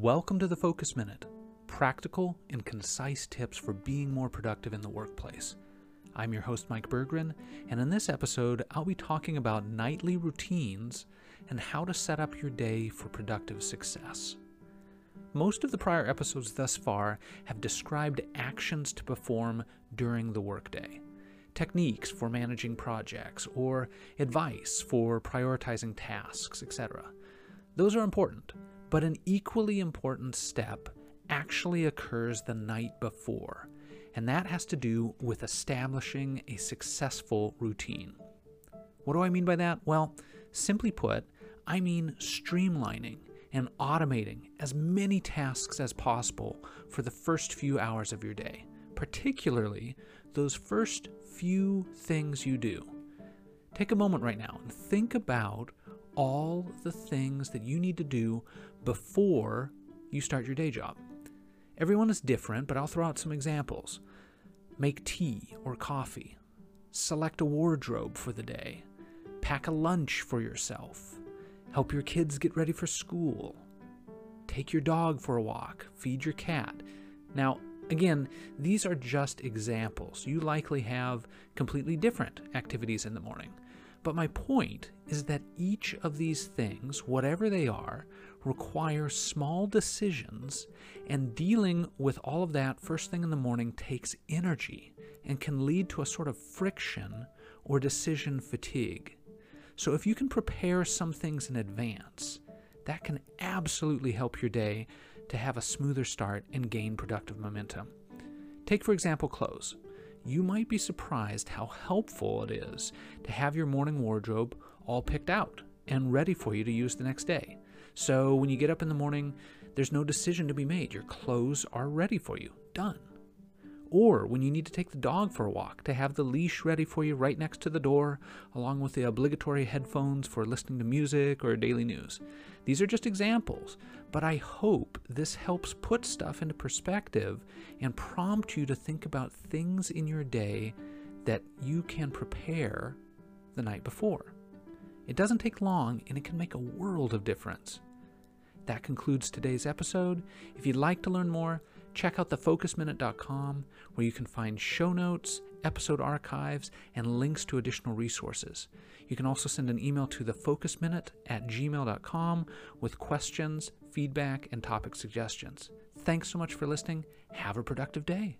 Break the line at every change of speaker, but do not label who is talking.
Welcome to the Focus Minute practical and concise tips for being more productive in the workplace. I'm your host, Mike Berggren, and in this episode, I'll be talking about nightly routines and how to set up your day for productive success. Most of the prior episodes thus far have described actions to perform during the workday, techniques for managing projects, or advice for prioritizing tasks, etc. Those are important, but an equally important step actually occurs the night before, and that has to do with establishing a successful routine. What do I mean by that? Well, simply put, I mean streamlining and automating as many tasks as possible for the first few hours of your day, particularly those first few things you do. Take a moment right now and think about all the things that you need to do before you start your day job. Everyone is different, but I'll throw out some examples. Make tea or coffee. Select a wardrobe for the day. Pack a lunch for yourself. Help your kids get ready for school. Take your dog for a walk. Feed your cat. Now, again, these are just examples. You likely have completely different activities in the morning. But my point is that each of these things, whatever they are, require small decisions, and dealing with all of that first thing in the morning takes energy and can lead to a sort of friction or decision fatigue. So, if you can prepare some things in advance, that can absolutely help your day to have a smoother start and gain productive momentum. Take, for example, clothes you might be surprised how helpful it is to have your morning wardrobe all picked out and ready for you to use the next day. So when you get up in the morning, there's no decision to be made. Your clothes are ready for you. Done or when you need to take the dog for a walk, to have the leash ready for you right next to the door, along with the obligatory headphones for listening to music or daily news. These are just examples, but I hope this helps put stuff into perspective and prompt you to think about things in your day that you can prepare the night before. It doesn't take long and it can make a world of difference. That concludes today's episode. If you'd like to learn more, check out thefocusminute.com where you can find show notes, episode archives, and links to additional resources. You can also send an email to thefocusminute at gmail.com with questions, feedback, and topic suggestions. Thanks so much for listening. Have a productive day.